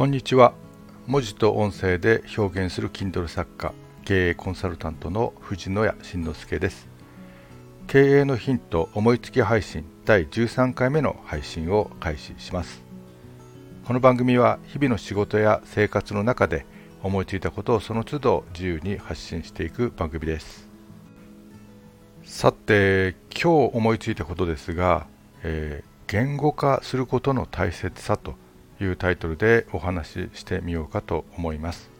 こんにちは。文字と音声で表現する Kindle 作家経営コンサルタントの藤野谷慎之介です。経営のヒント思いつき配信第13回目の配信を開始します。この番組は日々の仕事や生活の中で思いついたことをその都度自由に発信していく番組です。さて今日思いついたことですが、えー、言語化することの大切さというタイトルでお話ししてみようかと思います。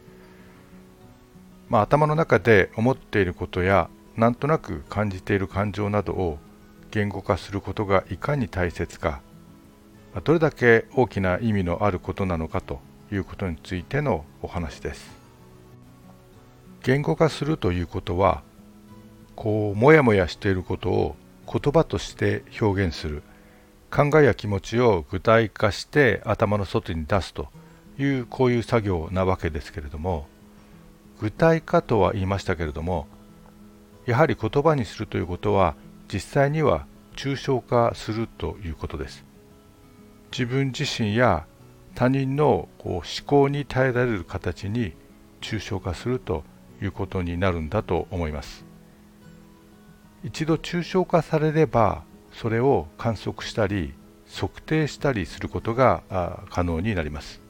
まあ、頭の中で思っていることやなんとなく感じている感情などを言語化することがいかに大切かどれだけ大きな意味のあることなのかということについてのお話です。言語化するということはこうもやもやしていることを言葉として表現する考えや気持ちを具体化して頭の外に出すというこういう作業なわけですけれども具体化とは言いましたけれどもやはり言葉にするということは実際には抽象化するということです。自分自身や他人のこう思考に耐えられる形に抽象化するということになるんだと思います。一度抽象化されればそれを観測したり測定したりすることが可能になります。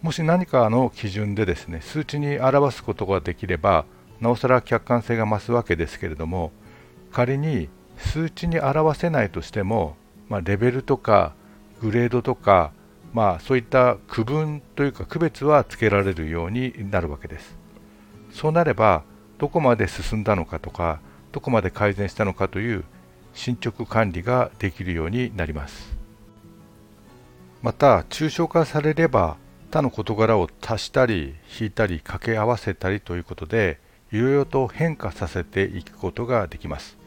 もし何かの基準でですね数値に表すことができればなおさら客観性が増すわけですけれども仮に数値に表せないとしても、まあ、レベルとかグレードとか、まあ、そういった区分というか区別はつけられるようになるわけです。そうなればどこまで進んだのかとかどこまで改善したのかという進捗管理ができるようになります。また抽象化されれば他の事柄を足したり引いたり掛け合わせたりということでいろいろと変化させていくことができます。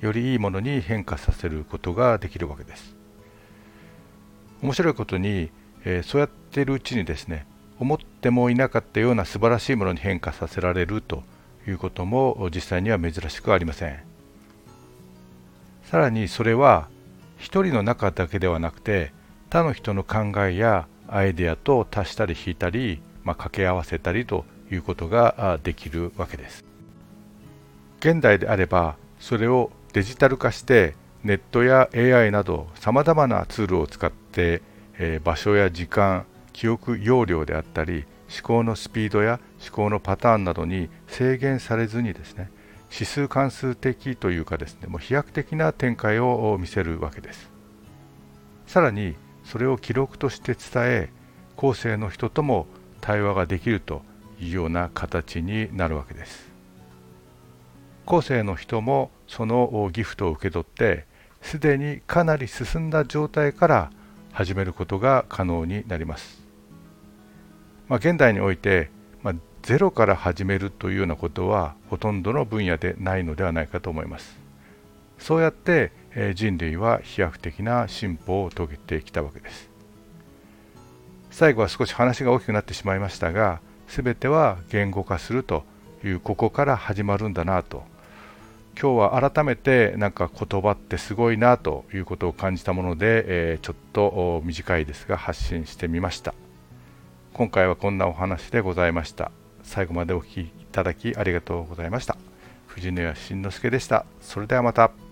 よりいいものに変化させることができるわけです。面白いことに、えー、そうやっているうちにですね思ってもいなかったような素晴らしいものに変化させられるということも実際には珍しくありません。さらにそれは一人の中だけではなくて他の人の考えやアイデアと足したり引いたり、まあ、掛け合わせたりということができるわけです。現代であればそれをデジタル化してネットや AI などさまざまなツールを使って、えー、場所や時間記憶容量であったり思考のスピードや思考のパターンなどに制限されずにですね指数関数的というかですねもう飛躍的な展開を見せるわけです。さらにそれを記録として伝え後世の人とも対話ができるというような形になるわけです。後世の人もそのギフトを受け取ってすでにかなり進んだ状態から始めることが可能になります、まあ、現代においてゼロから始めるというようなことはほとんどの分野でないのではないかと思います。そうやって人類は飛躍的な進歩を遂げてきたわけです。最後は少し話が大きくなってしまいましたが全ては言語化するというここから始まるんだなと。今日は改めてなんか言葉ってすごいなということを感じたもので、えちょっと短いですが発信してみました。今回はこんなお話でございました。最後までお聴きいただきありがとうございました。藤野屋慎之介でした。それではまた。